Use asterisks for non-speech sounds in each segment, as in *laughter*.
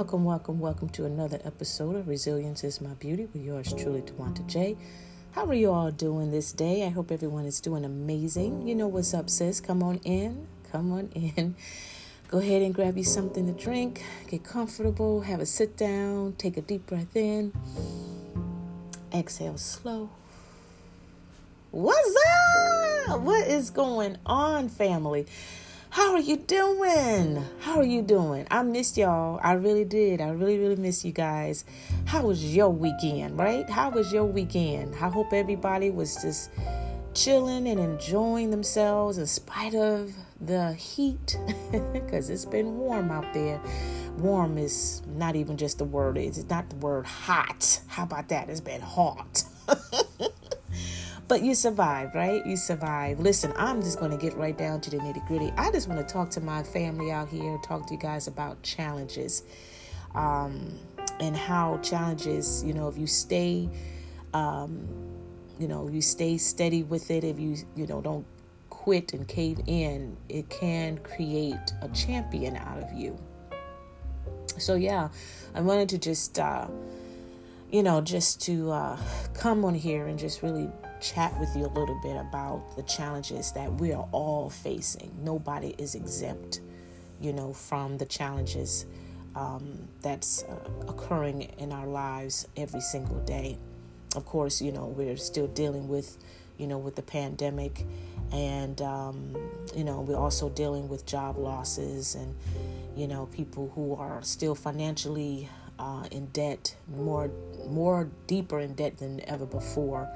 Welcome, welcome, welcome to another episode of Resilience is My Beauty with yours truly, Twonta J. How are you all doing this day? I hope everyone is doing amazing. You know what's up, sis. Come on in. Come on *laughs* in. Go ahead and grab you something to drink. Get comfortable. Have a sit down. Take a deep breath in. Exhale slow. What's up? What is going on, family? How are you doing? How are you doing? I missed y'all. I really did. I really, really missed you guys. How was your weekend, right? How was your weekend? I hope everybody was just chilling and enjoying themselves in spite of the heat *laughs* because it's been warm out there. Warm is not even just the word, it's not the word hot. How about that? It's been hot. *laughs* But you survive, right? You survive. Listen, I'm just going to get right down to the nitty gritty. I just want to talk to my family out here, talk to you guys about challenges um, and how challenges, you know, if you stay, um, you know, you stay steady with it, if you, you know, don't quit and cave in, it can create a champion out of you. So, yeah, I wanted to just, uh, you know, just to uh, come on here and just really chat with you a little bit about the challenges that we are all facing. Nobody is exempt, you know, from the challenges um, that's uh, occurring in our lives every single day. Of course, you know, we're still dealing with, you know, with the pandemic, and um, you know, we're also dealing with job losses and, you know, people who are still financially uh, in debt, more more deeper in debt than ever before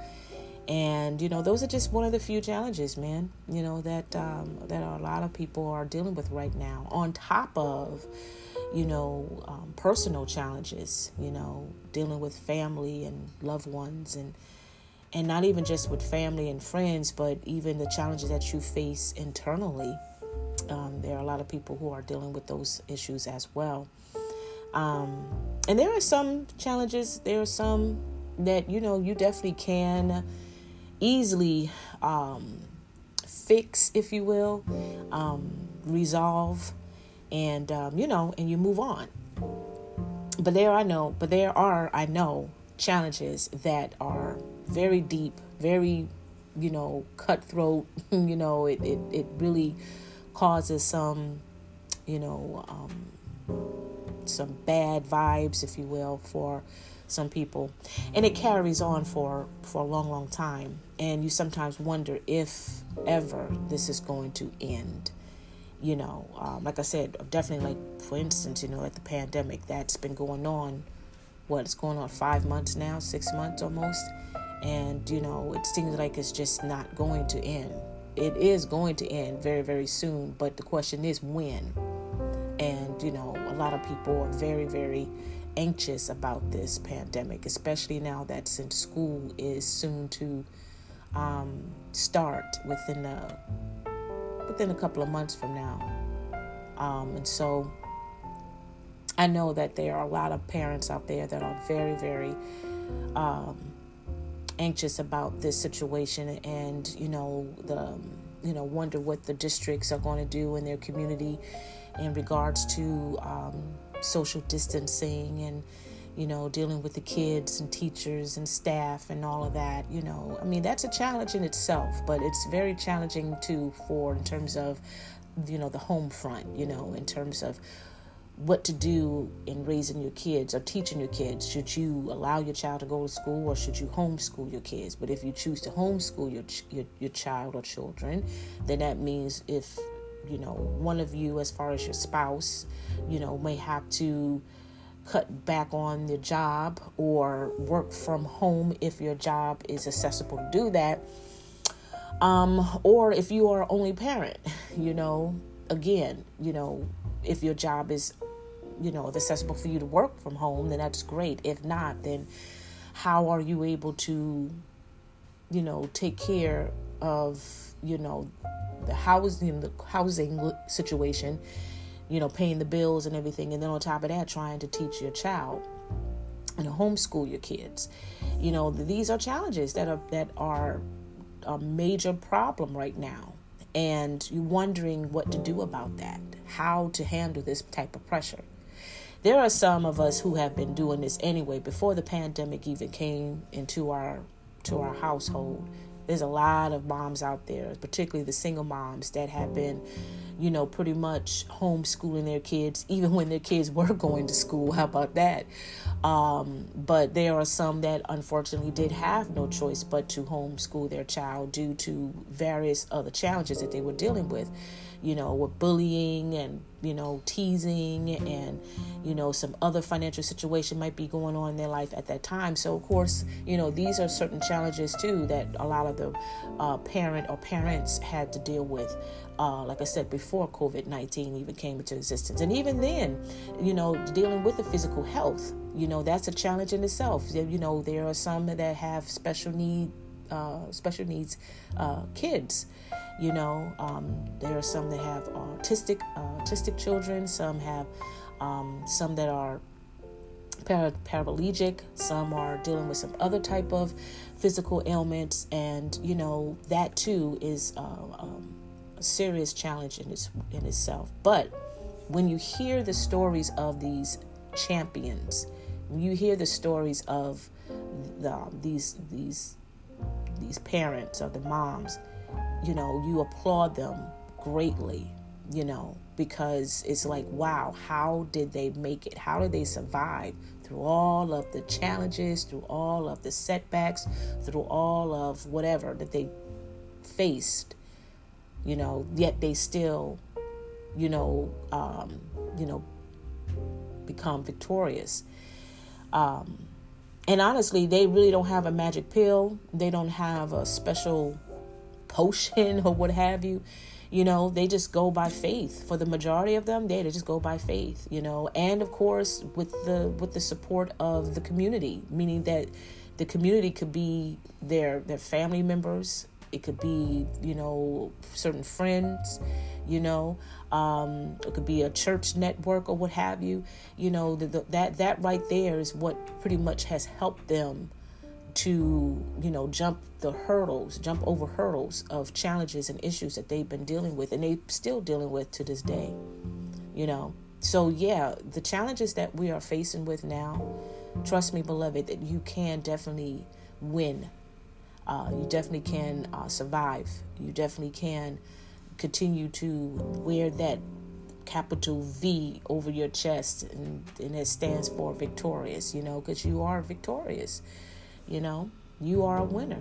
and you know those are just one of the few challenges man you know that um, that a lot of people are dealing with right now on top of you know um, personal challenges you know dealing with family and loved ones and and not even just with family and friends but even the challenges that you face internally. Um, there are a lot of people who are dealing with those issues as well. Um, and there are some challenges. There are some that you know you definitely can easily um, fix, if you will, um, resolve, and um, you know, and you move on. But there I know, but there are I know challenges that are very deep, very you know cutthroat. *laughs* you know, it it it really causes some you know um, some bad vibes, if you will, for some people and it carries on for for a long long time. And you sometimes wonder if ever this is going to end. You know um, like i said definitely like for instance you know like the pandemic that's been going on what it's going on five months now six months almost? And you know it seems like it's just not going to end. It is going to end very very soon but the question is when. And you know a lot of people are very very anxious about this pandemic, especially now that since school is soon to um, start within a within a couple of months from now. Um, and so I know that there are a lot of parents out there that are very, very um, anxious about this situation and, you know, the, you know, wonder what the districts are going to do in their community in regards to um, social distancing and you know dealing with the kids and teachers and staff and all of that you know i mean that's a challenge in itself but it's very challenging too for in terms of you know the home front you know in terms of what to do in raising your kids or teaching your kids. Should you allow your child to go to school or should you homeschool your kids? But if you choose to homeschool your your, your child or children, then that means if you know, one of you, as far as your spouse, you know, may have to cut back on your job or work from home if your job is accessible to do that. Um, or if you are only parent, you know, again, you know, if your job is, you know, accessible for you to work from home, then that's great. If not, then how are you able to, you know, take care of, you know, the housing the housing situation, you know, paying the bills and everything, and then on top of that, trying to teach your child and homeschool your kids. You know, these are challenges that are that are a major problem right now, and you're wondering what to do about that, how to handle this type of pressure. there are some of us who have been doing this anyway before the pandemic even came into our to our household. There's a lot of moms out there, particularly the single moms that have been you know, pretty much homeschooling their kids, *laughs* even when their kids were going to school. How about that? Um, but there are some that unfortunately did have no choice but to homeschool their child due to various other challenges that they were dealing with you know, with bullying and, you know, teasing and, you know, some other financial situation might be going on in their life at that time. So, of course, you know, these are certain challenges too that a lot of the uh, parent or parents had to deal with. Uh, like I said before, COVID 19 even came into existence. And even then, you know, dealing with the physical health, you know, that's a challenge in itself. You know, there are some that have special need, uh, special needs uh, kids you know, um, there are some that have autistic uh, autistic children. Some have um, some that are para- paraplegic. Some are dealing with some other type of physical ailments, and you know that too is uh, um, a serious challenge in its in itself. But when you hear the stories of these champions, when you hear the stories of the, these these these parents or the moms you know, you applaud them greatly, you know, because it's like, wow, how did they make it? How did they survive through all of the challenges, through all of the setbacks, through all of whatever that they faced, you know, yet they still, you know, um, you know, become victorious. Um, and honestly, they really don't have a magic pill. They don't have a special potion *laughs* or what have you. You know they just go by faith. For the majority of them they, they just go by faith you know. And of course with the with the support of the community meaning that the community could be their their family members it could be you know certain friends you know um, it could be a church network or what have you. You know the, the, that that right there is what pretty much has helped them to you know jump the hurdles jump over hurdles of challenges and issues that they've been dealing with and they're still dealing with to this day you know. So yeah the challenges that we are facing with now trust me beloved that you can definitely win uh, you definitely can uh, survive you definitely can continue to wear that capital V over your chest and, and it stands for victorious you know because you are victorious you know, you are a winner.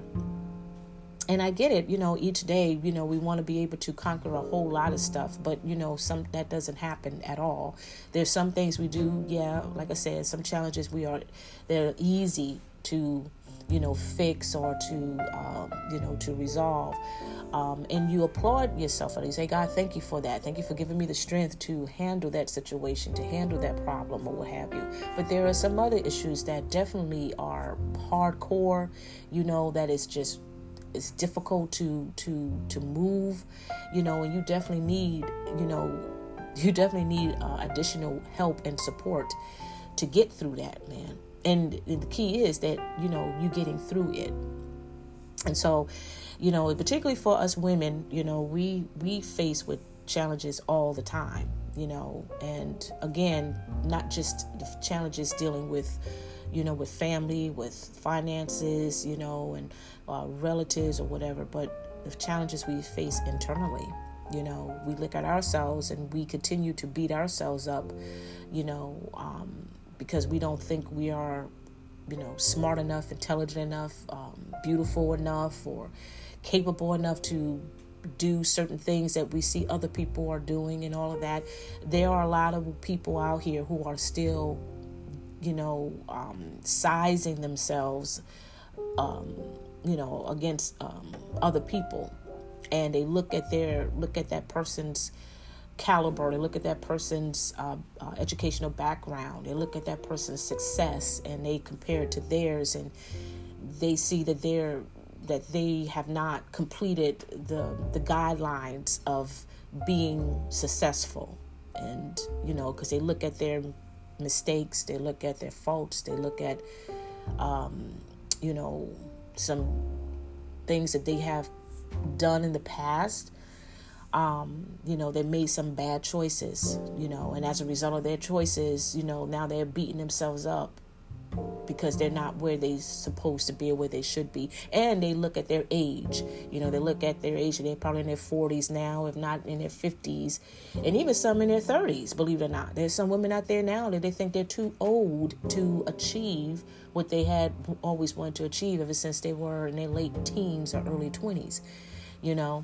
And I get it, you know, each day, you know, we want to be able to conquer a whole lot of stuff, but you know, some that doesn't happen at all. There's some things we do, yeah, like I said, some challenges we are they're easy to you know fix or to um, you know to resolve um, and you applaud yourself and you say god thank you for that. Thank you for giving me the strength to handle that situation to handle that problem or what have you. But there are some other issues that definitely are hardcore you know that is just it's difficult to to to move you know and you definitely need you know *laughs* you definitely need uh, additional help and support to get through that man and the key is that you know you're getting through it. And so you know particularly for us women you know we we face with challenges all the time you know and again not just the challenges dealing with you know with family with finances you know and uh, relatives or whatever but the challenges we face internally you know we look at ourselves and we continue to beat ourselves up you know um, because we don't think we are, you know, smart enough, intelligent enough, um, beautiful enough, or capable enough to do certain things that we see other people are doing and all of that. There are a lot of people out here who are still, you know, um, sizing themselves, um, you know, against um, other people, and they look at their look at that person's caliber, they look at that person's uh, uh, educational background, they look at that person's success, and they compare it to theirs, and they see that they're that they have not completed the the guidelines of being successful, and you know, because they look at their mistakes, they look at their faults, they look at um, you know some things that they have done in the past um, you know, they made some bad choices, you know, and as a result of their choices, you know, now they're beating themselves up because they're not where they're supposed to be or where they should be. And they look at their age. You know, they look at their age and they're probably in their 40s now, if not in their 50s, and even some in their 30s, believe it or not. There's some women out there now that they think they're too old to achieve what they had always wanted to achieve ever since they were in their late teens or early 20s, you know.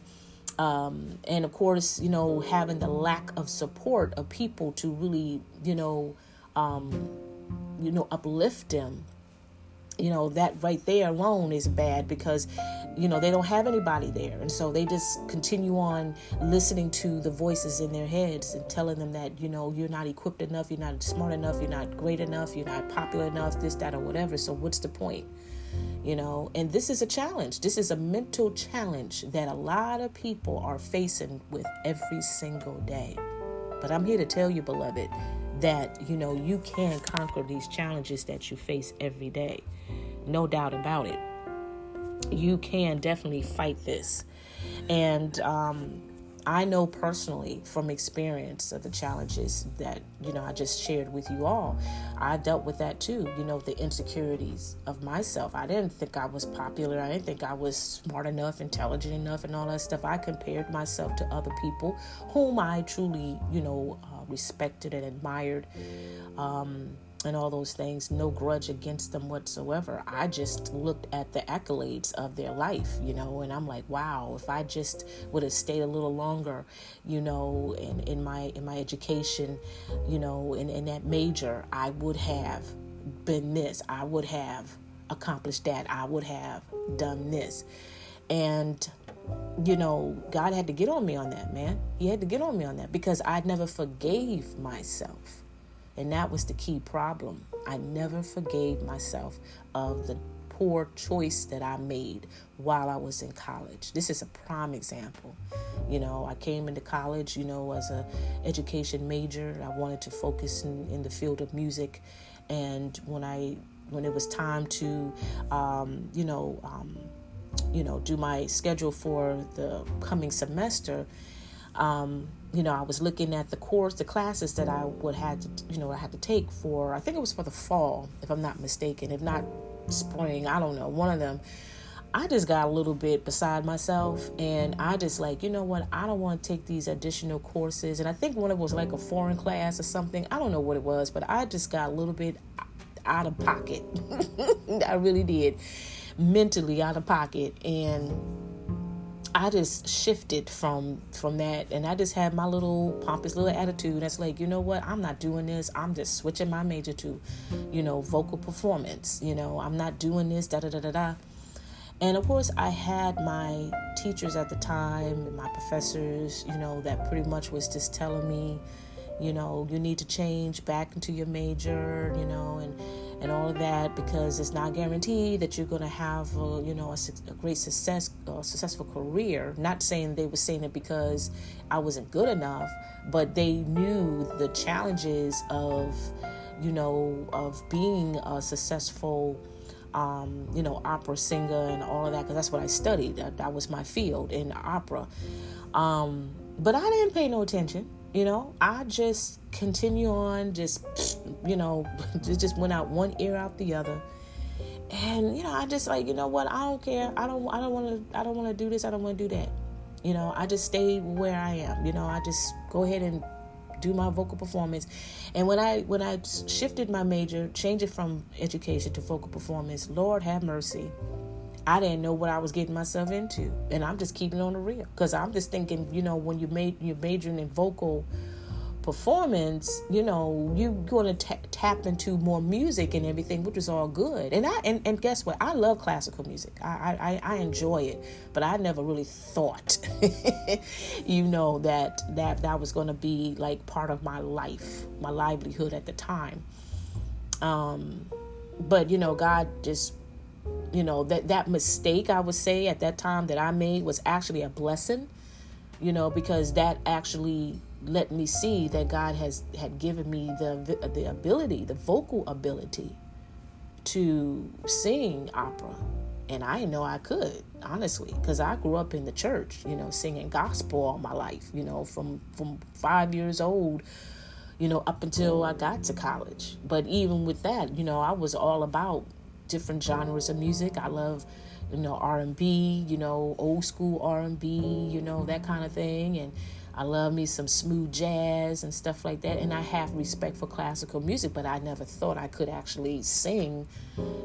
Um, and of course, you know, having the lack of support of people to really, you know, um, you know, uplift them. You know, that right there alone is bad because, you know, they don't have anybody there. And so they just continue on listening to the voices in their heads and telling them that, you know, you're not equipped enough, you're not smart enough, you're not great enough, you're not popular enough, this, that, or whatever. So what's the point? You know, and this is a challenge. This is a mental challenge that a lot of people are facing with every single day. But I'm here to tell you, beloved, that you know you can conquer these challenges that you face every day no doubt about it you can definitely fight this and um, i know personally from experience of the challenges that you know i just shared with you all i dealt with that too you know the insecurities of myself. I didn't think i was popular. I didn't think i was smart enough intelligent enough and all that stuff. I compared myself to other people whom i truly you know respected and admired. Um, and all those things, no grudge against them whatsoever. I just looked at the accolades of their life, you know, and I'm like, wow, if I just would have stayed a little longer, you know, in, in my in my education, you know, in, in that major, I would have been this. I would have accomplished that. I would have done this. And you know, God had to get on me on that, man. He had to get on me on that because I never forgave myself. And that was the key problem. I never forgave myself of the poor choice that I made while I was in college. This is a prime example. You know, I came into college, you know, as a education major. I wanted to focus in, in the field of music. And when I when it was time to um, you know, um, you know, do my schedule for the coming semester, um, you know, I was looking at the course, the classes that I would have to, you know, I had to take for, I think it was for the fall, if I'm not mistaken, if not spring, I don't know, one of them. I just got a little bit beside myself and I just like, you know what, I don't want to take these additional courses. And I think one of it was like a foreign class or something. I don't know what it was, but I just got a little bit out of pocket. *laughs* I really did mentally out of pocket and I just shifted from from that and I just had my little pompous little attitude that's like, you know what, I'm not doing this. I'm just switching my major to, you know, vocal performance. You know, I'm not doing this, da da da da da. And of course, I had my teachers at the time, my professors, you know, that pretty much was just telling me, you know, you need to change back into your major, you know, and and all of that because it's not guaranteed that you're going to have a, you know a, a great success a successful career. Not saying they were saying it because i wasn't good enough but they knew the challenges of you know of being a successful um, you know opera singer and all of that because that's what i studied. That, that was my field in opera. Um, but i didn't pay no attention you know, I just continue on, just, you know, *laughs* just, just went out one ear out the other. And, you know, I just like, you know what, I don't care. I don't, I don't want to, I don't want to do this. I don't want to do that. You know, I just stay where I am. You know, I just go ahead and do my vocal performance. And when I when I shifted my major, change it from education to vocal performance, Lord have mercy. I didn't know what I was getting myself into, and I'm just keeping on the real because I'm just thinking, you know, when you made you're majoring in vocal performance, you know, you're going to tap into more music and everything, which is all good. And I and, and guess what? I love classical music. I, I I enjoy it, but I never really thought, *laughs* you know, that that that was going to be like part of my life, my livelihood at the time. Um, but you know, God just you know that that mistake i would say at that time that i made was actually a blessing you know because that actually let me see that god has had given me the the ability the vocal ability to sing opera and I didn't know I could, honestly, because I grew up in the church, you know, singing gospel all my life, you know, from from five years old, you know, up until I got to college. But even with that, you know, I was all about different genres of music. I love, you know, R and B, you know, old school R and B, you know, that kind of thing, and I love me some smooth jazz and stuff like that. And I have respect for classical music, but I never thought I could actually sing,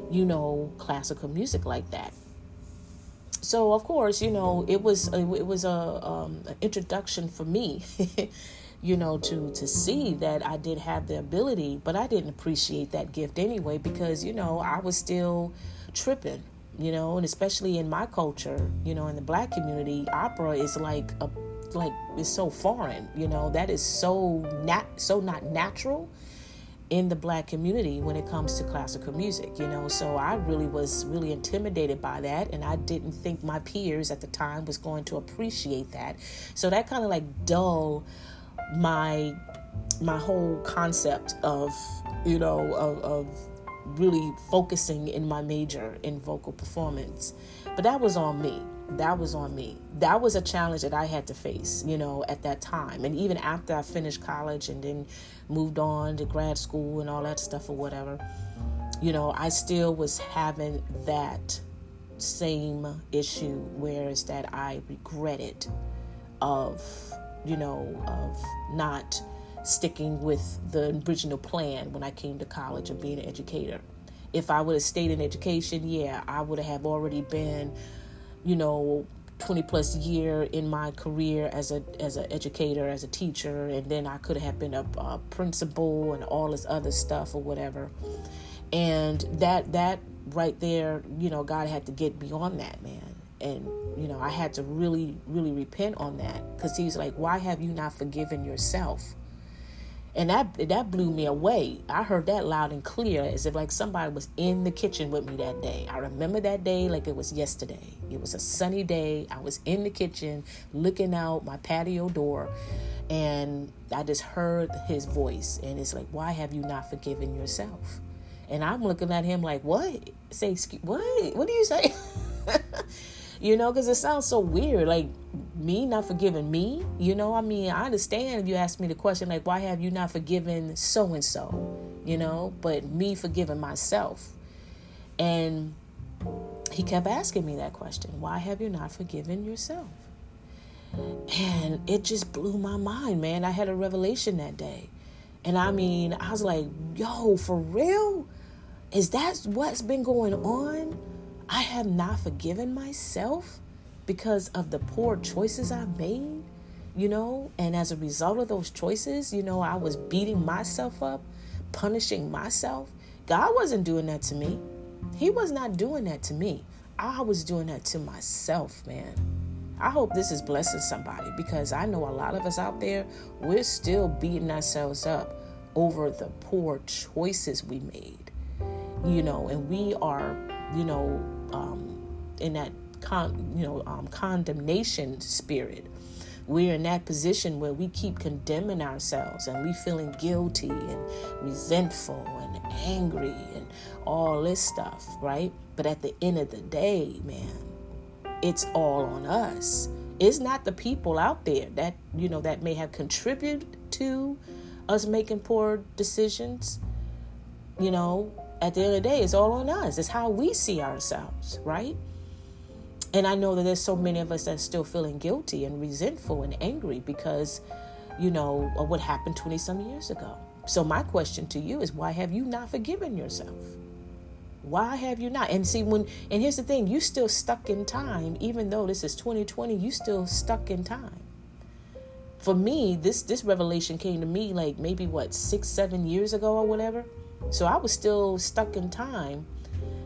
you know, classical music like that. So of course, you know, it was it was a um, an introduction for me, *laughs* you know, to to see that I did have the ability, but I didn't appreciate that gift anyway because you know I was still tripping you know, and especially in my culture, you know, in the black community, opera is like a like is so foreign you know? That is so not so not natural in the black community when it comes to classical music you know? So i really was really intimidated by that and i didn't think my peers at the time was going to appreciate that. So that kind of like dull my my whole concept of you know of, of really focusing in my major in vocal performance. But that was on me that was on me. That was a challenge that I had to face, you know, at that time. And even after I finished college and then moved on to grad school and all that stuff or whatever, you know, I still was having that same issue, whereas that I regretted of, you know, of not sticking with the original plan when I came to college of being an educator. If I would have stayed in education, yeah, I would have already been you know 20 plus year in my career as a as an educator as a teacher and then i could have been a, a, principal and all this other stuff or whatever. And that that right there you know god had to get beyond that man. And you know i had to really really repent on that because he's like why have you not forgiven yourself and that that blew me away. I heard that loud and clear, as if like somebody was in the kitchen with me that day. I remember that day like it was yesterday. It was a sunny day. I was in the kitchen looking out my patio door, and I just heard his voice, and it's like, "Why have you not forgiven yourself?" And I'm looking at him like, "What? Say, excuse, what? What do you say?" *laughs* you know, because it sounds so weird. Like me not forgiving me, you know. I mean, I understand if you ask me the question, like, why have you not forgiven so and so, you know, but me forgiving myself. And he kept asking me that question why have you not forgiven yourself? And it just blew my mind, man. I had a revelation that day. And I mean, I was like, yo, for real? Is that what's been going on? I have not forgiven myself because of the poor choices I've made, you know, and as a result of those choices, you know, I was beating myself up, punishing myself. God wasn't doing that to me. He was not doing that to me. I was doing that to myself, man. I hope this is blessing somebody because I know a lot of us out there, we're still beating ourselves up over the poor choices we made, you know, and we are, you know, um, in that con, you know um, condemnation spirit. We're in that position where we keep condemning ourselves and we feeling guilty and resentful and angry and all this stuff, right? But at the end of the day, man, it's all on us. It's not the people out there that you know that may have contributed to us making poor decisions. You know, at the end of the day, it's all on us. It's how we see ourselves, right? And I know that there's so many of us that are still feeling guilty and resentful and angry because, you know, of what happened 20 some years ago. So, my question to you is why have you not forgiven yourself? Why have you not? And see, when, and here's the thing you still stuck in time, even though this is 2020, you still stuck in time. For me, this this revelation came to me like maybe what six, seven years ago or whatever. So I was still stuck in time,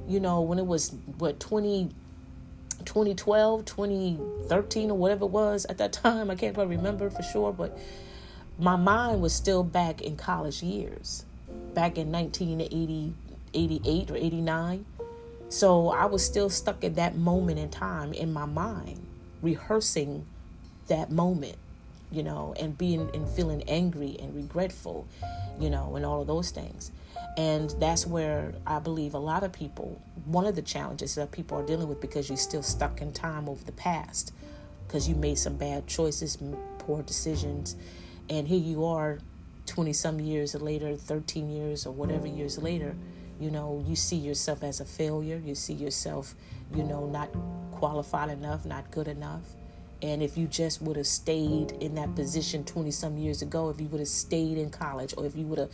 you know, when it was what 20 2012, 2013, or whatever it was at that *laughs* time. I can't quite remember for sure, but my mind was still back in college years, back in 1980, 88 or 89. So I was still stuck at that moment in time in my mind, rehearsing that moment you know, and being and feeling angry and regretful, you know, and all of those things. And that's where I believe a lot of people, one of the challenges that people are dealing with because you're still stuck in time over the past, because you made some bad choices, poor decisions, and here you are 20 some years later, 13 years or whatever years later, you know, you see yourself as a failure. You see yourself, you know, not qualified enough, not good enough. And if you just would have stayed in that position 20 some years ago, if you would have stayed in college, or if you would have,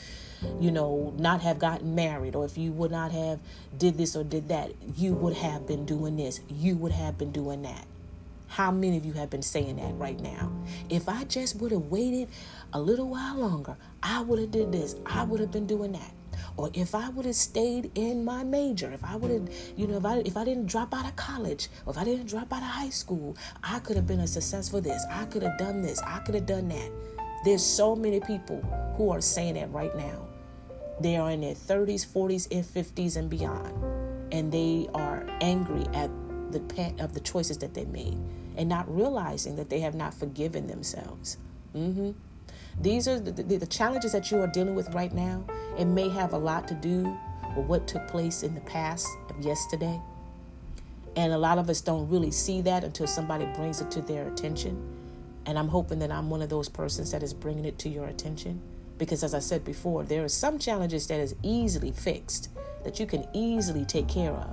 you know, not have gotten married, or if you would not have did this or did that, you would have been doing this. You would have been doing that. How many of you have been saying that right now? If I just would have waited a little while longer, I would have did this. I would have been doing that or if I would have stayed in my major, if I would have, you know, if I if I didn't drop out of college, or if I didn't drop out of high school, I could have been a success for this. I could have done this. I could have done that. There's so many people who are saying that right now. They are in their 30s, 40s, and 50s and beyond, and they are angry at the of the choices that they made, and not realizing that they have not forgiven themselves. Mm-hmm. These are the, the, the challenges that you are dealing with right now. It may have a lot to do with what took place in the past of yesterday. And a lot of us don't really see that until somebody brings it to their attention. And I'm hoping that I'm one of those persons that is bringing it to your attention. Because as I said before, there are some challenges that is easily fixed, that you can easily take care of.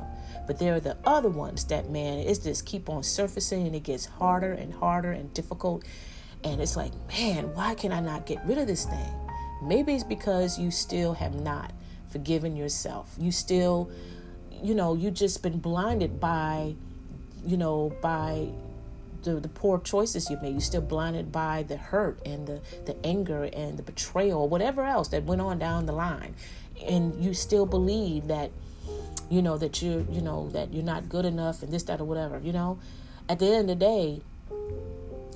But there are the other ones that, man, it's just keep on surfacing and it gets harder and harder and difficult. And it's like, man, why can I not get rid of this thing? Maybe it's because you still have not forgiven yourself. You still, you know, you just been blinded by, you know, by the, the poor choices you made. You're still blinded by the hurt and the, the anger and the betrayal or whatever else that went on down the line. And you still believe that, you know, that you're, you know, that you're not good enough and this, that, or whatever, you know. At the end of the day,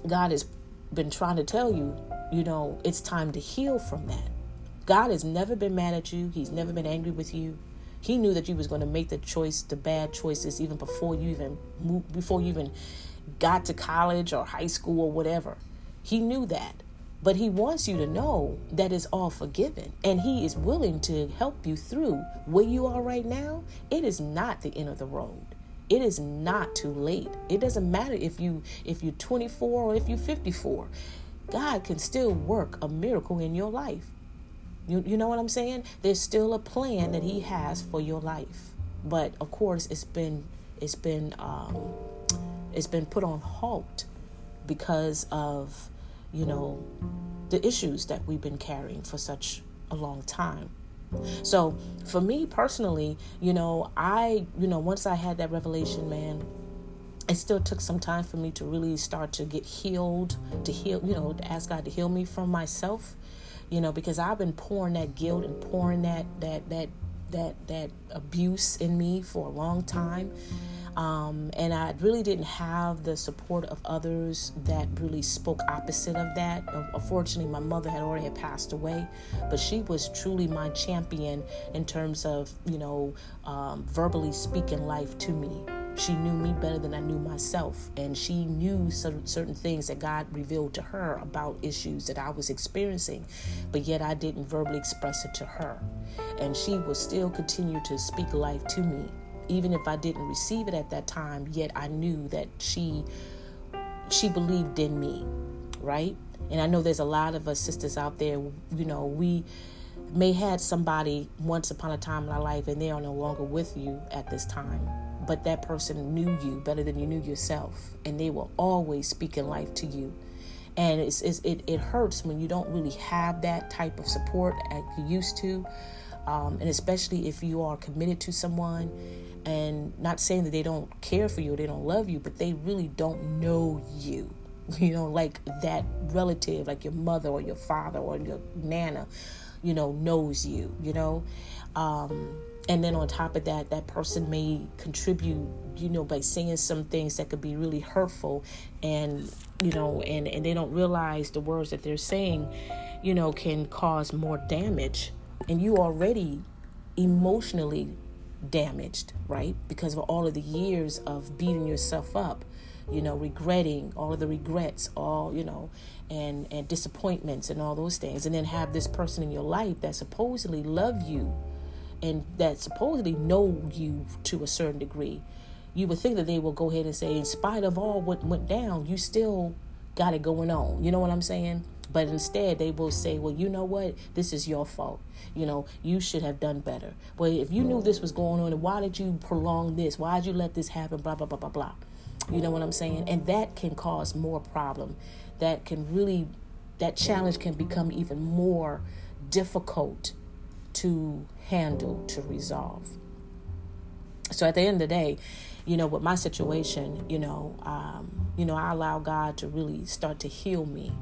God has been trying to tell you, you know, it's time to heal from that. God has never been mad at you. He's never been angry with you. He knew that you was going to make the choice, the bad choices, even before you even moved, before you even got to college or high school or whatever. He knew that. But he wants you to know that it's all forgiven. And he is willing to help you through where you are right now. It is not the end of the road it is not too late. It doesn't matter if you if you're 24 or if you're 54 god can still work a miracle in your life. You, you know what i'm saying? There's still a plan that he has for your life. But of course it's been it's been um, it's been put on halt because of you know the issues that we've been carrying for such a long time so for me personally, you know, I, you know, once I had that revelation, man, it still took some time for me to really start to get healed, to heal, you know, to ask God to heal me from myself, you know, because I've been pouring that guilt and pouring that that that that that abuse in me for a long time. Um, and I really didn't have the support of others that really spoke opposite of that. Unfortunately, my mother had already had passed away, but she was truly my champion in terms of you know um, verbally speaking life to me. She knew me better than I knew myself, and she knew certain, certain things that God revealed to her about issues that I was experiencing, but yet I didn't verbally express it to her. And she would still continue to speak life to me even if I didn't receive it at that time, yet I knew that she she believed in me, right? And I know there's a lot of us sisters out there, you know, we may had somebody once upon a time in our life and they are no longer with you at this time. But that person knew you better than you knew yourself, and they were always speaking life to you. And it's, it's it, it hurts when you don't really have that type of support like you used to. Um, and especially if you are committed to someone and not saying that they don't care for you or they don't love you, but they really don't know you. *laughs* You know, like that relative, like your mother or your father or your nana, you know, knows you, you know. Um, and then on top of that, that person may contribute, you know, by saying some things that could be really hurtful and, you know, and, and they don't realize the words that they're saying, you know, can cause more damage. And you already emotionally damaged, right? Because of all of the years of beating yourself up, you know, regretting all of the regrets, all, you know, and and disappointments and all those things. And then have this person in your life that supposedly love you and that supposedly know you to a certain degree. You would think that they will go ahead and say in spite of all what went down you still got it going on. You know what i'm saying? But instead they will say well you know what? This is your fault you know you should have done better. Well if you knew this was going on why did you prolong this? Why did you let this happen? Blah blah blah blah blah. You know what i'm saying? And that can cause more problem. That can really that challenge can become even more difficult to handle to resolve. So at the end of the day you know with my situation you know um, you know i allow god to really start to heal me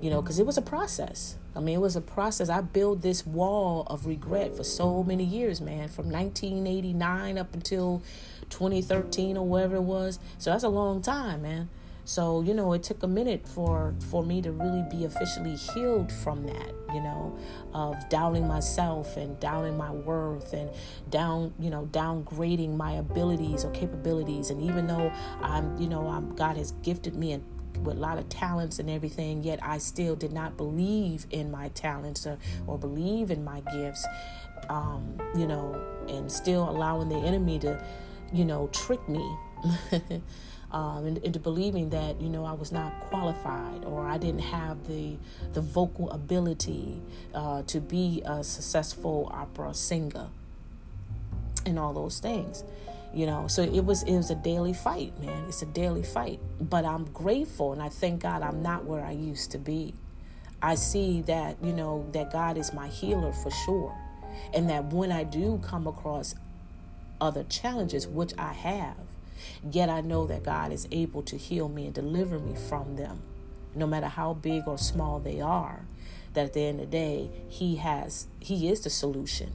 you know because it was a process i mean it was a process. I built this wall of regret for so many years man from 1989 up until 2013 or whatever it was. So that's a long time man. So, you know, it took a minute for for me to really be officially healed from that, you know, of doubting myself and doubting my worth and down, you know, downgrading my abilities or capabilities. And even though I'm, you know, I'm, God has gifted me and with a lot of talents and everything, yet I still did not believe in my talents or, or believe in my gifts, um, you know, and still allowing the enemy to, you know, trick me. *laughs* um, into believing that you know I was not qualified or I didn't have the the vocal ability uh, to be a successful opera singer and all those things you know so it was it was a daily fight man. It's a daily fight. But i'm grateful and i thank god i'm not where i used to be. I see that you know that god is my healer for sure. And that when i do come across other challenges which i have Yet I know that God is able to heal me and deliver me from them, no matter how big or small they are. That at the end of the day, He has, He is the solution,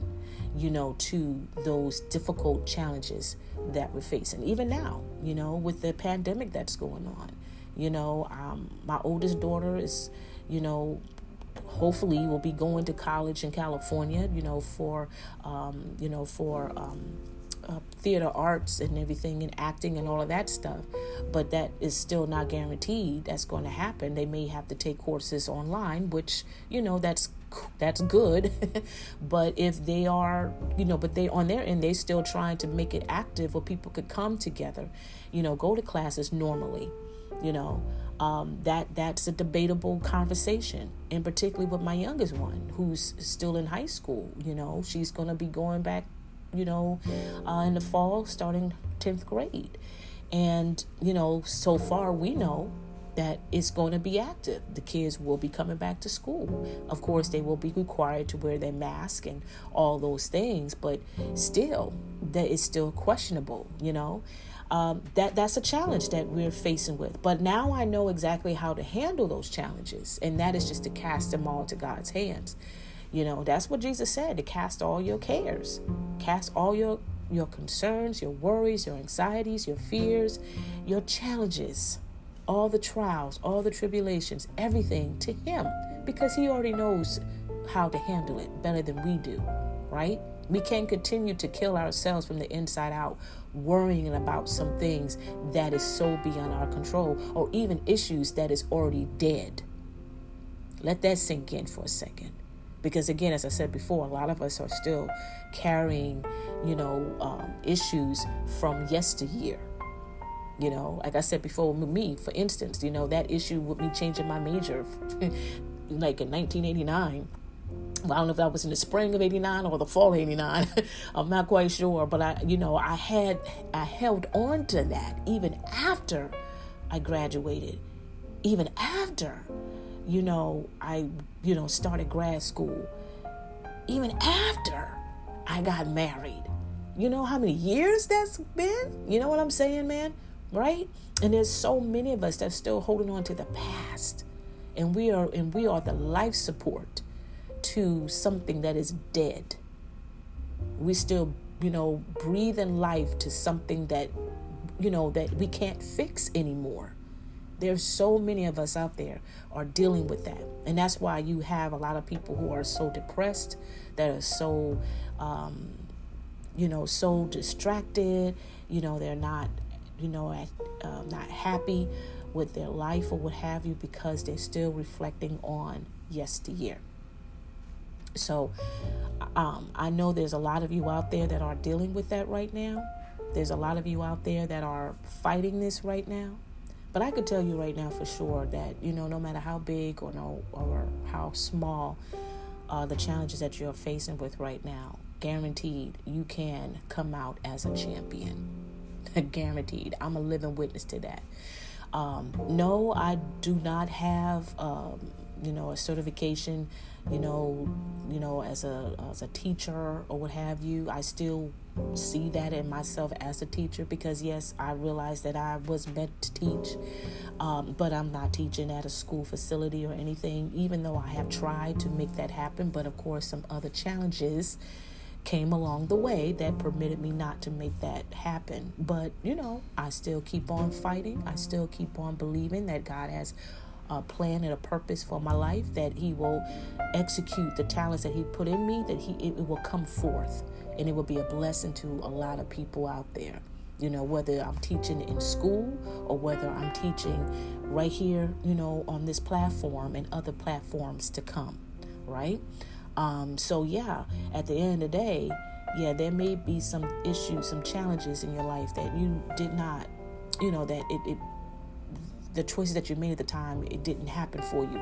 you know, to those difficult challenges that we're facing. Even now, you know, with the pandemic that's going on. You know, um, my oldest daughter is, you know, hopefully will be going to college in California, you know, for, um, you know, for, um, uh, theater arts and everything and acting and all of that stuff but that is still not guaranteed that's going to happen they may have to take courses online which you know that's that's good *laughs* but if they are you know but they on their end they still trying to make it active where people could come together you know go to classes normally you know um, that that's a debatable conversation and particularly with my youngest one who's still in high school you know she's going to be going back you know, uh, in the fall, starting 10th grade. And, you know, so far we know that it's going to be active. The kids will be coming back to school. Of course, they will be required to wear their mask and all those things, but still, that is still questionable, you know. Um, that that's a challenge that we're facing with. But now I know exactly how to handle those challenges, and that is just to cast them all to God's hands. You know, that's what Jesus said to cast all your cares, cast all your your concerns, your worries, your anxieties, your fears, your challenges, all the trials, all the tribulations, everything to him because he already knows how to handle it better than we do, right? We can't continue to kill ourselves from the inside out, worrying about some things that is so beyond our control, or even issues that is already dead. Let that sink in for a second. Because again, as I said before, a lot of us are still carrying, you know, um, issues from yesteryear. You know, like I said before, me, for instance, you know, that issue with me changing my major, *laughs* like in 1989. Well, I don't know if that was in the spring of 89 or the fall of 89. *laughs* I'm not quite sure, but I, you know, I had, I held on to that even after I graduated, even after you know, I, you know, started grad school. Even after I got married. You know how many years that's been? You know what I'm saying, man? Right? And there's so many of us that's still holding on to the past. And we are and we are the life support to something that is dead. We still, you know, breathing life to something that you know that we can't fix anymore. There's so many of us out there are dealing with that. And that's why you have a lot of people who are so depressed, that are so, um, you know, so distracted. You know, they're not, you know, uh, not happy with their life or what have you because they're still reflecting on yesteryear. So um, I know there's a lot of you out there that are dealing with that right now. There's a lot of you out there that are fighting this right now. But I could tell you right now for sure that, you know, no matter how big or no or how small uh, the challenges that you're facing with right now, guaranteed you can come out as a champion. *laughs* guaranteed. I'm a living witness to that. Um, no, I do not have, um, you know, a certification, you know, you know, as a as a teacher or what have you. I still see that in myself as a teacher because yes, I realize that I was meant to teach, um, but I'm not teaching at a school facility or anything. Even though I have tried to make that happen, but of course, some other challenges came along the way that permitted me not to make that happen. But, you know, I still keep on fighting. I still keep on believing that God has a plan and a purpose for my life, that He will execute the talents that He put in me, that He it will come forth and it will be a blessing to a lot of people out there. You know, whether I'm teaching in school or whether I'm teaching right here, you know, on this platform and other platforms to come, right? Um, so, yeah, at the end of the day, yeah, there may be some issues, some challenges in your life that you did not, you know, that it, it the choices that you made at the time, it didn't happen for you.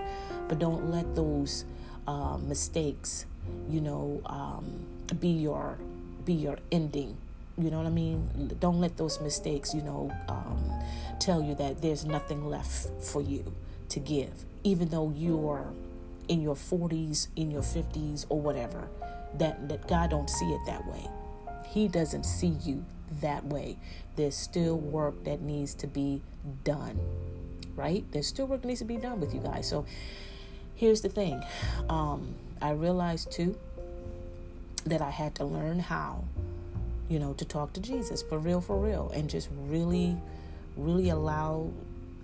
But don't let those uh, mistakes, you know, um, be your be your ending. You know what I mean? Don't let those mistakes, you know, um, tell you that there's nothing left for you to give, even though you're in your 40s, in your 50s, or whatever. That that God don't see it that way. He doesn't see you that way. There's still work that needs to be done. Right? There's still work that needs to be done with you guys. So here's the thing. Um, I realized too that I had to learn how, you know, to talk to Jesus for real, for real, and just really, really allow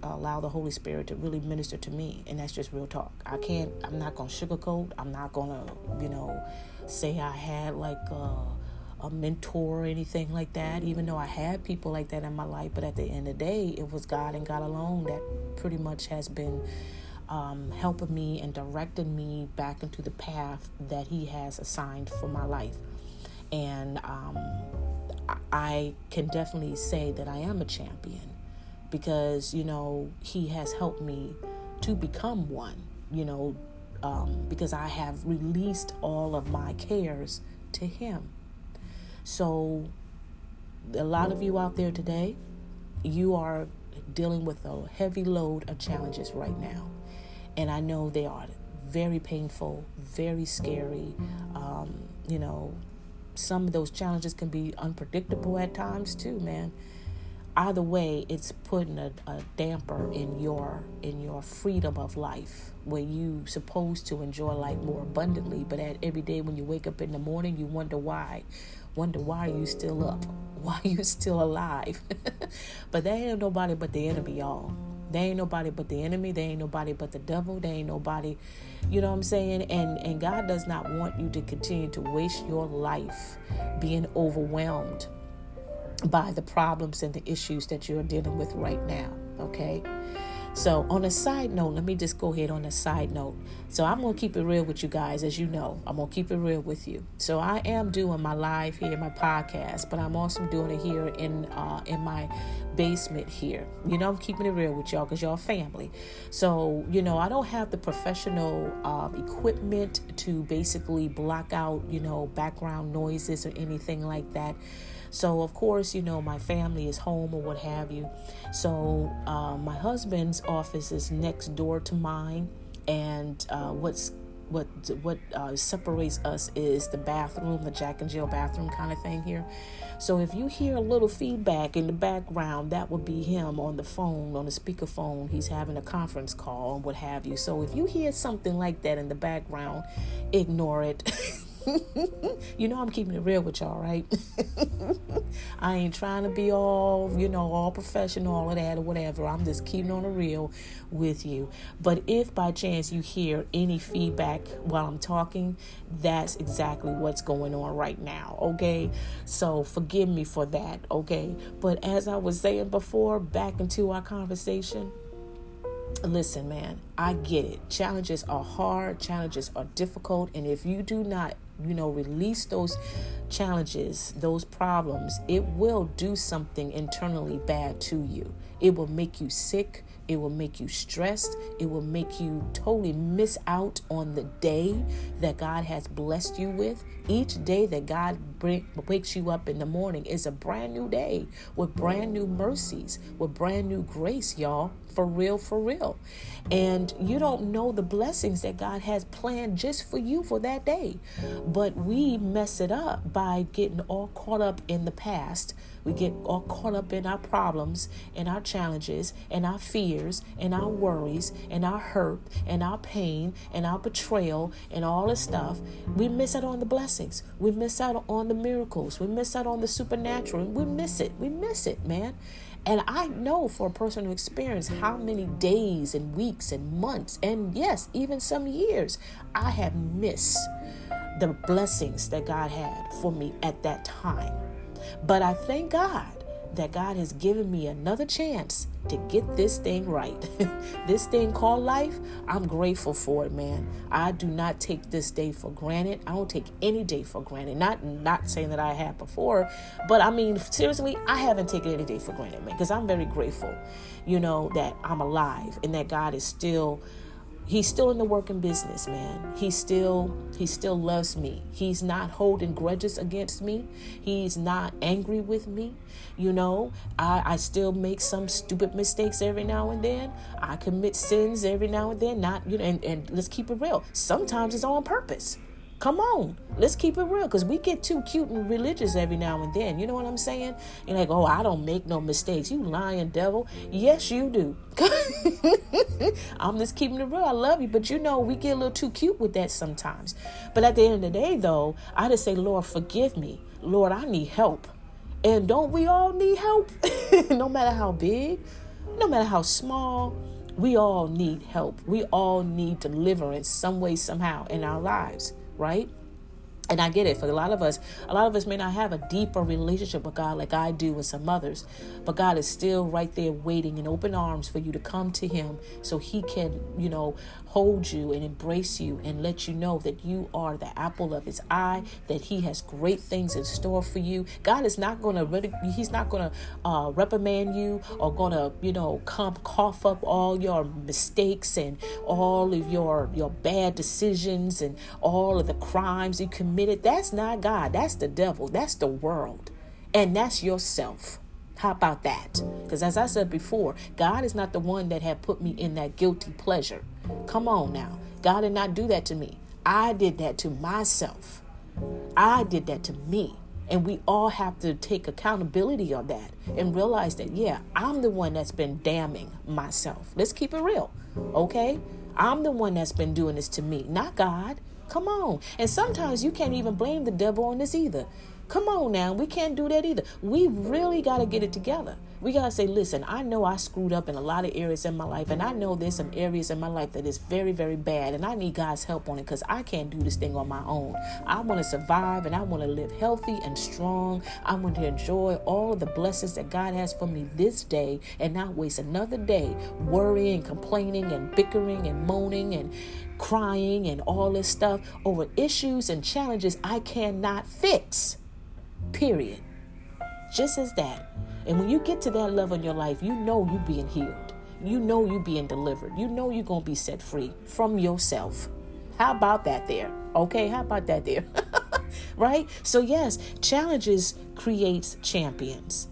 allow the Holy Spirit to really minister to me. And that's just real talk. I can't, I'm not to sugarcoat. I'm not to, you know, say I had like a, a, mentor or anything like that, even though I had people like that in my life. But at the end of the day, it was God and God alone that pretty much has been um, helping me and directing me back into the path that He has assigned for my life. And um, I can definitely say that I am a champion because you know he has helped me to become one you know um, because i have released all of my cares to him. So a lot of you out there today you are dealing with a heavy load of challenges right now. And i know they are very painful very scary. Um, you know some of those challenges can be unpredictable at times too man either way it's putting a, a, damper in your in your freedom of life where you supposed to enjoy life more abundantly but at every day when you wake up in the morning you wonder why wonder why are you still up *laughs* why are you still alive. *laughs* But there ain't nobody but the enemy y'all. There ain't nobody but the enemy. There ain't nobody but the devil. There ain't nobody you know what i'm saying? And and god does not want you to continue to waste your life being overwhelmed by the problems and the issues that you're dealing with right now. Okay. So, on a side note, let me just go ahead on a side note. So, I'm going to keep it real with you guys, as you know. I'm going to keep it real with you. So, I am doing my live here, my podcast, but I'm also doing it here in uh, in my basement here. You know, I'm keeping it real with y'all because y'all family. So, you know, I don't have the professional um, equipment to basically block out, you know, background noises or anything like that. So, of course, you know, my family is home or what have you. So, uh, my husband's office is next door to mine, and uh, what's what what uh, separates us is the bathroom, the Jack and Jill bathroom kind of thing here. So if you hear a little feedback in the background, that would be him on the phone, on the speakerphone. He's having a conference call and what have you. So if you hear something like that in the background, ignore it. *laughs* *laughs* you know I'm keeping it real with y'all, right? *laughs* I ain't trying to be all, you know, all professional, all of that or whatever. I'm just keeping on the real with you. But if by chance you hear any feedback while I'm talking, that's exactly what's going on right now, okay? So forgive me for that, okay? But as I was saying before, back into our conversation, listen, man, I get it. Challenges are hard, challenges are difficult, and if you do not, you know, release those challenges, those problems, it will do something internally bad to you. It will make you sick. It will make you stressed. It will make you totally miss out on the day that God has blessed you with. Each day that God wakes you up in the morning is a brand new day with brand new mercies, with brand new grace, y'all. For real, for real. And you don't know the blessings that God has planned just for you for that day. But we mess it up by getting all caught up in the past we get all caught up in our problems and our challenges and our fears and our worries and our hurt and our pain and our betrayal and all this stuff. We miss out on the blessings. We miss out on the miracles. We miss out on the supernatural. We miss it. We miss it, man. And I know for a personal experience how many days and weeks and months, and yes, even some years, I have missed the blessings that God had for me at that time. But I thank God that God has given me another chance to get this thing right. *laughs* this thing called life, I'm grateful for it, man. I do not take this day for granted. I don't take any day for granted. Not not saying that I have before, but I mean seriously, I haven't taken any day for granted, man, because I'm very grateful, you know, that I'm alive and that God is still he's still in the working business man. He still he still loves me. He's not holding grudges against me. He's not angry with me. You know i i still make some stupid mistakes every now and then. I commit sins every now and then. Not you know and, and let's keep it real. Sometimes it's on purpose Come on, let's keep it real because we get too cute and religious every now and then. You know what I'm saying? You're like, oh, I don't make no mistakes. You lying devil. Yes, you do. *laughs* I'm just keeping it real. I love you, but you know, we get a little too cute with that sometimes. But at the end of the day, though, I just say, Lord, forgive me. Lord, I need help. And don't we all need help? *laughs* no matter how big, no matter how small, we all need help. We all need deliverance some way, somehow in our lives right? And I get it. For a lot of us, a lot of us may not have a deeper relationship with God like I do with some others, but God is still right there waiting in open arms for you to come to Him so He can, you know, hold you and embrace you and let you know that you are the apple of his eye, that he has great things in store for you. God is not going to, really he's not going to uh, reprimand you or going to, you know, come cough up all your mistakes and all of your, your bad decisions and all of the crimes you That's not God. That's the devil. That's the world. And that's yourself. How about that? Because as I said before, God is not the one that had put me in that guilty pleasure. Come on now. God did not do that to me. I did that to myself. I did that to me. And we all have to take accountability on that and realize that, yeah, I'm the one that's been damning myself. Let's keep it real, okay? I'm the one that's been doing this to me, not God. Come on. And sometimes you can't even blame the devil on this either. Come on now, we can't do that either. We really got to get it together. We got to say, listen, I know I screwed up in a lot of areas in my life, and I know there's some areas in my life that is very, very bad, and I need God's help on it because I can't do this thing on my own. I want to survive and I want to live healthy and strong. I want to enjoy all of the blessings that God has for me this day and not waste another day worrying, complaining, and bickering and moaning and crying and all this stuff over issues and challenges I cannot fix. Period. Just as that. And when you get to that level in your life, you know you're being healed. You know you're being delivered. You know you're going to be set free from yourself. How about that there? Okay, how about that there? *laughs* right? So yes, challenges creates champions.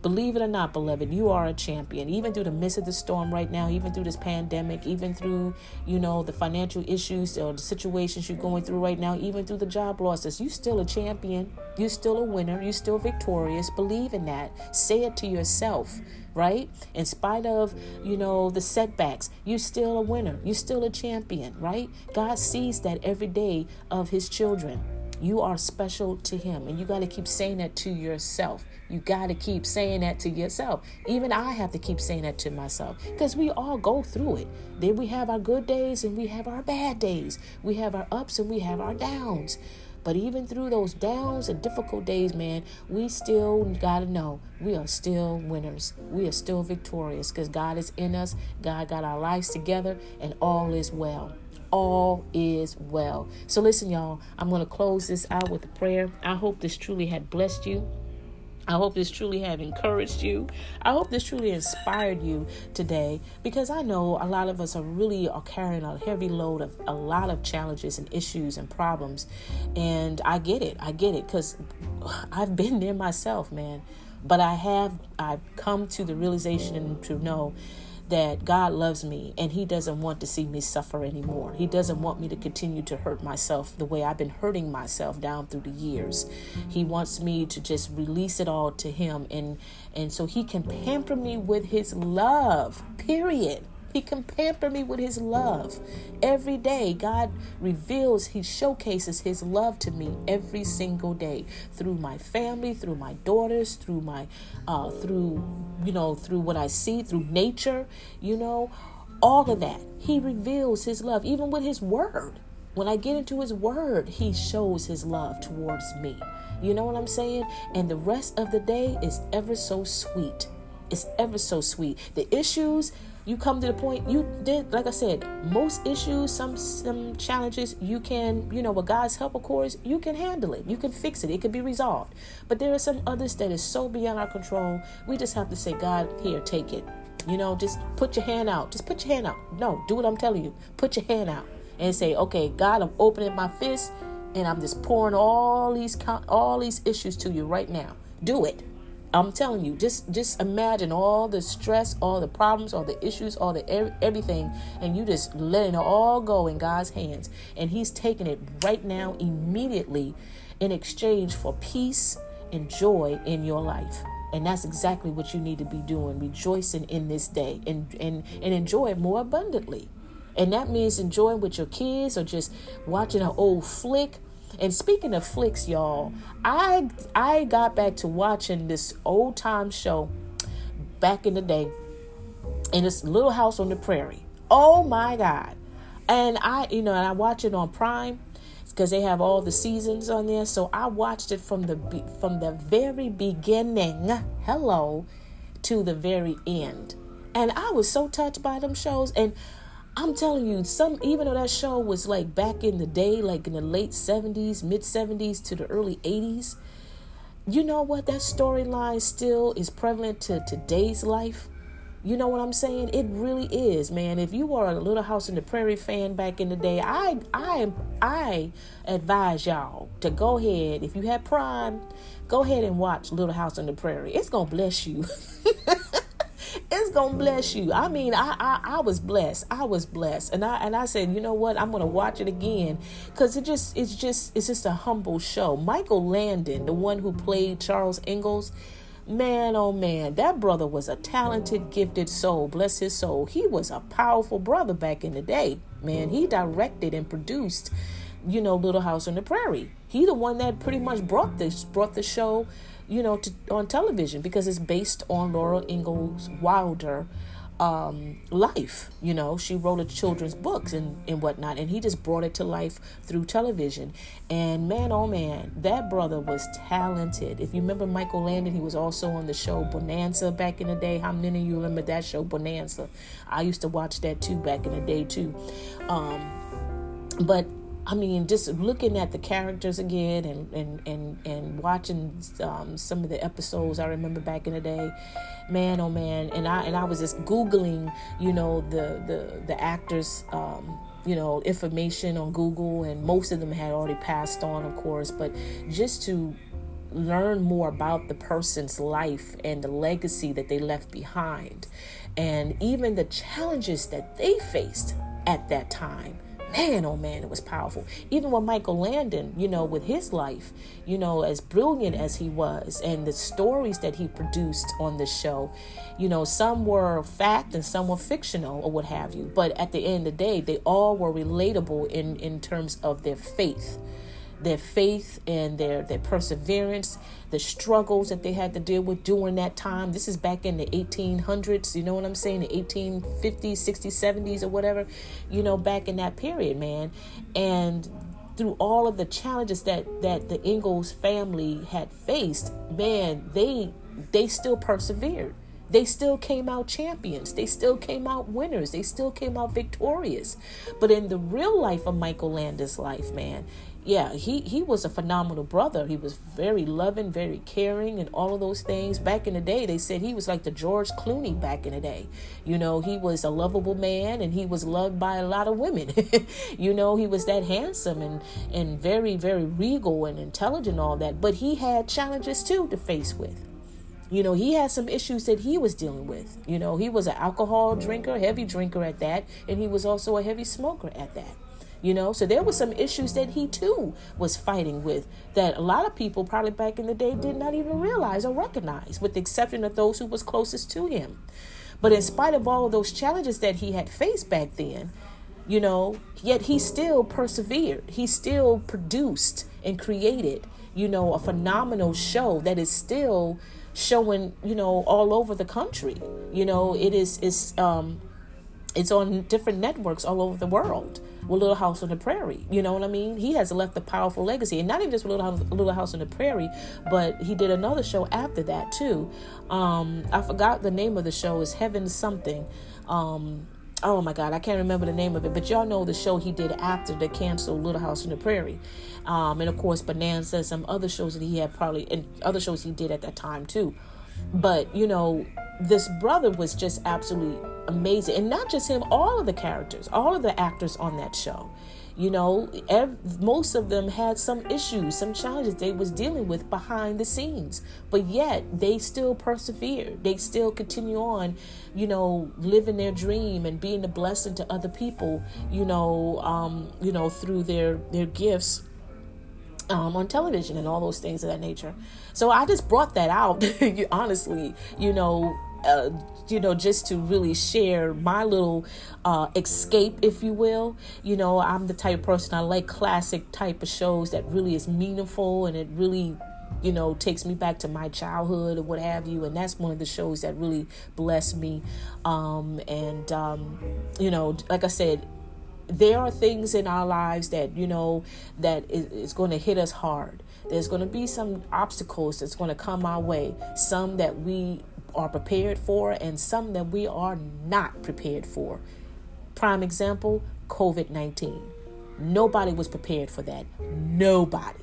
Believe it or not, beloved, you are a champion. Even through the midst of the storm right now, even through this pandemic, even through, you know, the financial issues or the situations you're going through right now, even through the job losses, you're still a champion. You're still a winner. You're still victorious. Believe in that. Say it to yourself, right? In spite of, you know, the setbacks, you're still a winner. You're still a champion, right? God sees that every day of his children. You are special to Him. And you got to keep saying that to yourself. You got to keep saying that to yourself. Even I have to keep saying that to myself because we all go through it. Then we have our good days and we have our bad days. We have our ups and we have our downs. But even through those downs and difficult days, man, we still got to know we are still winners. We are still victorious because God is in us. God got our lives together and all is well all is well. So, listen, y'all, I'm going to close this out with a prayer. I hope this truly had blessed you. I hope this truly have encouraged you. I hope this truly inspired you today because I know a lot of us are really are carrying a heavy load of a lot of challenges and issues and problems. And I get it. I get it because I've been there myself, man. But I have I've come to the realization and to know that God loves me and He doesn't want to see me suffer anymore. He doesn't want me to continue to hurt myself the way I've been hurting myself down through the years. He wants me to just release it all to Him and and so He can pamper me with His love. Period. He can pamper me with his love. Every day, God reveals, He showcases His love to me every single day through my family, through my daughters, through my, uh, through, you know, through what I see, through nature, you know, all of that. He reveals His love, even with His word. When I get into His word, He shows His love towards me. You know what I'm saying? And the rest of the day is ever so sweet. It's ever so sweet. The issues, you come to the point you did like i said most issues some some challenges you can you know with god's help of course you can handle it. You can fix it. It can be resolved. But there are some others that is so beyond our control. We just have to say god here take it. You know just put your hand out. Just put your hand out. No do what i'm telling you. Put your hand out and say okay god i'm opening my fist and i'm just pouring all these all these issues to you right now. Do it I'm telling you, just just imagine all the stress, all the problems, all the issues, all the everything, and you just letting it all go in God's hands, and He's taking it right now, immediately, in exchange for peace and joy in your life. And that's exactly what you need to be doing, rejoicing in this day and and and enjoy it more abundantly. And that means enjoying with your kids or just watching an old flick and speaking of flicks, y'all, I I got back to watching this old time show back in the day in this little house on the prairie. Oh my god. And I, you know, and I watch it on Prime because they have all the seasons on there. So I watched it from the from the very beginning, hello, to the very end. And I was so touched by them shows and I'm telling you, some even though that show was like back in the day, like in the late 70s, mid 70s to the early 80s, you know what? That storyline still is prevalent to today's life. You know what I'm saying? It really is, man. If you were a Little House in the Prairie fan back in the day, I I I advise y'all to go ahead. If you have Prime, go ahead and watch Little House on the Prairie. It's gonna bless you. *laughs* it's gonna bless you. I mean, I, I I was blessed. I was blessed, and I and I said, you know what? I'm gonna watch it again because it just it's just it's just a humble show. Michael Landon, the one who played Charles Ingalls, man, oh man, that brother was a talented, gifted soul. Bless his soul. He was a powerful brother back in the day. Man, he directed and produced, you know, Little House on the Prairie. He the one that pretty much brought this brought the show you know, to, on television because it's based on Laura Ingalls Wilder um, life. You know, she wrote a children's books and, and whatnot, and he just brought it to life through television. And man, oh man, that brother was talented. If you remember Michael Landon, he was also on the show Bonanza back in the day. How many of you remember that show, Bonanza? I used to watch that too back in the day too. Um, but I mean, just looking at the characters again and and and and watching um, some of the episodes I remember back in the day, man, oh man, and I and I was just googling, you know, the the the actors. Um, you know information on google and most of them had already passed on of course but just to learn more about the person's life and the legacy that they left behind and even the challenges that they faced at that time man, oh man, it was powerful. Even with Michael Landon, you know, with his life, you know, as brilliant as he was, and the stories that he produced on the show, you know, some were fact and some were fictional or what have you. But at the end of the day, they all were relatable in in terms of their faith their faith and their their perseverance, the struggles that they had to deal with during that time. This is back in the 1800s, you know what I'm saying? The 1850s, 60s, 70s or whatever, you know, back in that period, man. And through all of the challenges that that the Ingalls family had faced, man, they they still persevered. They still came out champions. They still came out winners. They still came out victorious. But in the real life of Michael Landis' life, man, yeah, he, he was a phenomenal brother. He was very loving, very caring, and all of those things. Back in the day, they said he was like the George Clooney back in the day. You know, he was a lovable man and he was loved by a lot of women. *laughs* you know, he was that handsome and, and very, very regal and intelligent, all that. But he had challenges too to face with. You know, he had some issues that he was dealing with. You know, he was an alcohol drinker, heavy drinker at that, and he was also a heavy smoker at that you know? So there were some issues that he too was fighting with that a lot of people probably back in the day did not even realize or recognize with the exception of those who was closest to him. But in spite of all of those challenges that he had faced back then you know yet he still persevered. He still produced and created you know a phenomenal show that is still showing you know all over the country. You know it is is um it's on different networks all over the world with Little House on the Prairie. You know what I mean? He has left a powerful legacy, and not even just Little House, Little House on the Prairie, but he did another show after that too. Um, I forgot the name of the show. Is Heaven something? Um, oh my god i can't remember the name of it but y'all know the show he did after the canceled little house on the prairie um, and of course bonanza some other shows that he had probably and other shows he did at that time too but you know this brother was just absolutely amazing. And not just him all of the characters all of the actors on that show. You know most of them had some issues some challenges they was dealing with behind the scenes. But yet they still persevered. They still continue on you know living their dream and being a blessing to other people you know um, you know through their their gifts um, on television and all those things of that nature. So I just brought that out, *laughs* honestly, you know, uh, you know, just to really share my little uh, escape, if you will. You know, I'm the type of person I like classic type of shows that really is meaningful and it really you know takes me back to my childhood or what have you and that's one of the shows that really blessed me um, and um, you know like i said there are things in our lives that you know that is, is going to hit us hard. There's going to be some obstacles that's going to come our way. Some that we are prepared for and some that we are not prepared for. Prime example covid-19 nobody was prepared for that. Nobody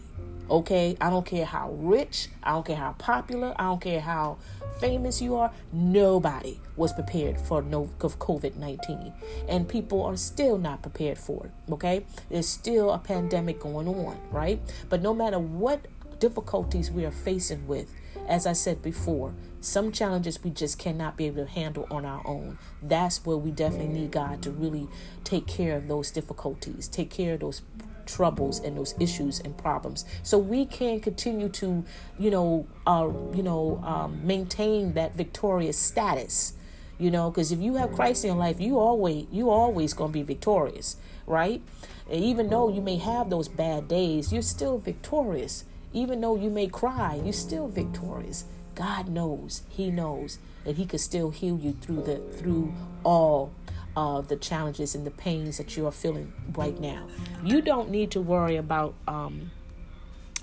okay i don't care how rich i don't care how popular i don't care how famous you are, nobody was prepared for no of COVID 19. And people are still not prepared for it. Okay? There's still a pandemic going on, right? But no matter what difficulties we are facing with, as I said before, some challenges we just cannot be able to handle on our own. That's where we definitely need God to really take care of those difficulties, take care of those troubles and those issues and problems. So we can continue to you know uh, you know um, maintain that victorious status you know because if you have christ in your life you always you always gonna be victorious right? And even though you may have those bad days you're still victorious. Even though you may cry you're still victorious. God knows. He knows. And he could still heal you through the through all of the challenges and the pains that you are feeling right now. You don't need to worry about um,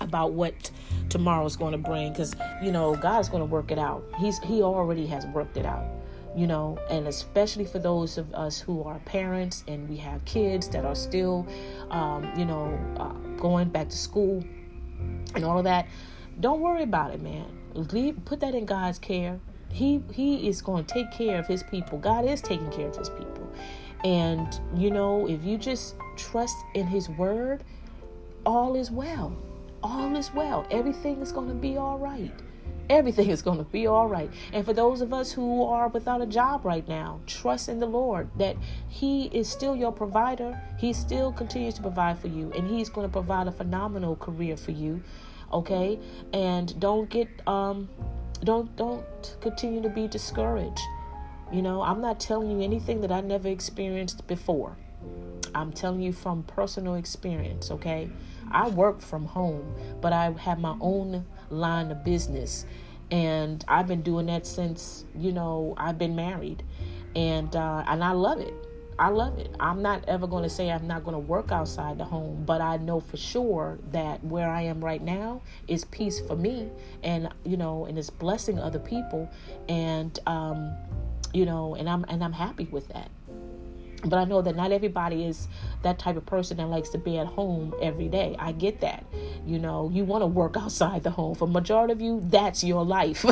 about what tomorrow is going to bring because you know God's going to work it out. He's He already has worked it out. You know, and especially for those of us who are parents and we have kids that are still, um, you know, uh, going back to school and all of that. Don't worry about it, man. Leave, put that in God's care. He he is going to take care of his people. God is taking care of his people. And you know, if you just trust in his word, all is well. All is well. Everything is going to be all right. Everything is going to be all right. And for those of us who are without a job right now, trust in the Lord that He is still your provider. He still continues to provide for you, and He's going to provide a phenomenal career for you. Okay, and don't get um, don't don't continue to be discouraged. You know, I'm not telling you anything that I never experienced before. I'm telling you from personal experience, okay? I work from home, but I have my own line of business. And I've been doing that since, you know, I've been married. And uh, and I love it. I love it. I'm not ever going to say I'm not going to work outside the home, but I know for sure that where I am right now is peace for me, and you know, and it's blessing other people, and um, you know, and I'm and I'm happy with that. But I know that not everybody is that type of person that likes to be at home every day. I get that. You know, you want to work outside the home. For majority of you, that's your life,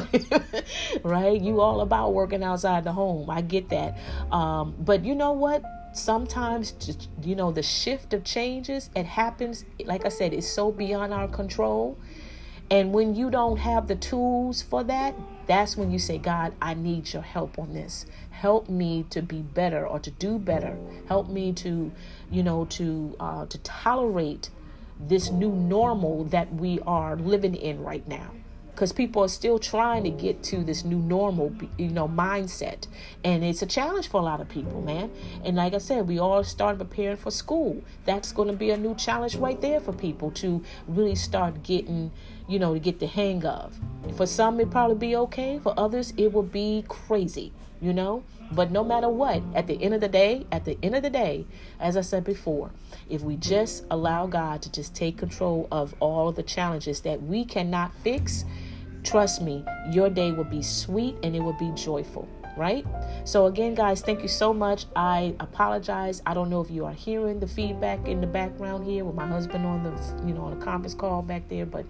*laughs* right? You all about working outside the home. I get that. Um, but you know what? Sometimes, you know, the shift of changes, it happens. Like I said, it's so beyond our control. And when you don't have the tools for that, that's when you say, God, I need your help on this. Help me to be better or to do better. Help me to, you know, to uh, to tolerate this new normal that we are living in right now. Because people are still trying to get to this new normal you know mindset. And it's a challenge for a lot of people man. And like i said we all start preparing for school. That's going to be a new challenge right there for people to really start getting you know to get the hang of. For some it probably be okay. For others it will be crazy you know but no matter what at the end of the day at the end of the day as i said before if we just allow god to just take control of all the challenges that we cannot fix trust me your day will be sweet and it will be joyful right? So again, guys, thank you so much. I apologize. I don't know if you are hearing the feedback in the background here with my husband on the you know on a conference call back there, but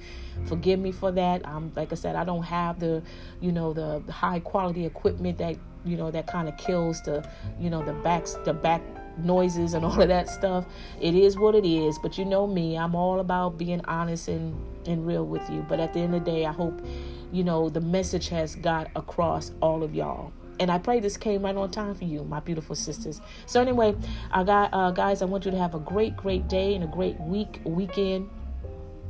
forgive me for that. Um, like I said, I don't have the you know the high quality equipment that you know that kind of kills the you know the backs the back noises and *laughs* all of that stuff. It is what it is, but you know me, I'm all about being honest and and real with you. But at the end of the day, I hope you know the message has got across all of y'all and I pray this came right on time for you, my beautiful sisters. So anyway, I got uh, guys, I want you to have a great, great day and a great week, weekend,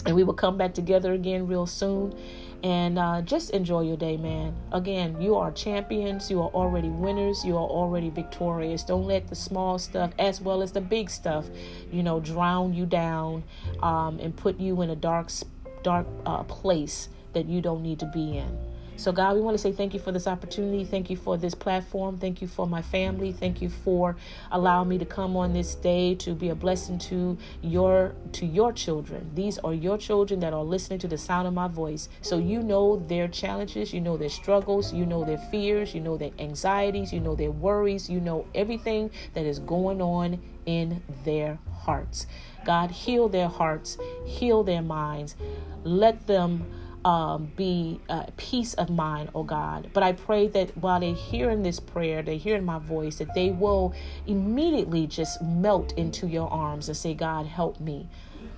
and we will come back together again real soon. And uh, just enjoy your day, man. Again, you are champions. You are already winners. You are already victorious. Don't let the small stuff, as well as the big stuff, you know, drown you down um, and put you in a dark, dark uh, place that you don't need to be in. So, God, we want to say thank you for this opportunity. Thank you for this platform. Thank you for my family. Thank you for allowing me to come on this day to be a blessing to your to your children. These are your children that are listening to the sound of my voice. So you know their challenges, you know their struggles, you know their fears, you know their anxieties, you know their worries, you know everything that is going on in their hearts. God, heal their hearts, heal their minds. Let them um, be uh, peace of mind, oh God. But I pray that while they're hearing this prayer, they're hearing my voice, that they will immediately just melt into your arms and say, God, help me.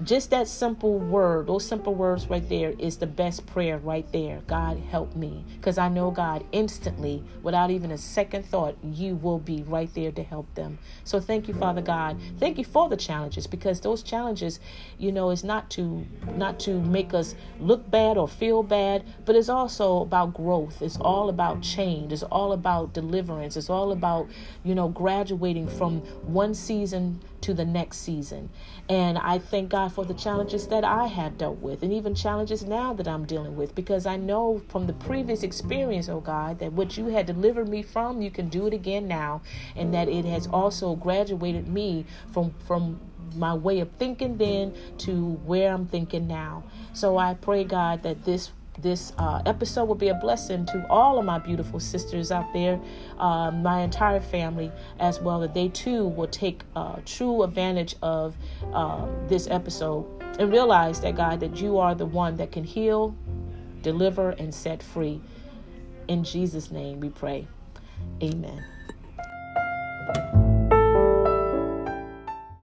Just that simple word, those simple words right there is the best prayer right there. God, help me. Because I know, God, instantly, without even a second thought, you will be right there to help them. So thank you, Father God. Thank you for the challenges because those challenges, you know, is not to not to make us look bad or feel bad, but it's also about growth. It's all about change. It's all about deliverance. It's all about, you know, graduating from one season to the next season. And I thank God for the challenges that I have dealt with and even challenges now that I'm dealing with because I know from the previous experience, oh God, that what you had delivered me from, you can do it again now. And that it has also graduated me from, from my way of thinking then to where I'm thinking now. So I pray, God, that this this uh, episode will be a blessing to all of my beautiful sisters out there, uh, my entire family as well, that they too will take uh, true advantage of uh, this episode and realize that, God, that you are the one that can heal, deliver, and set free. In Jesus' name we pray. Amen.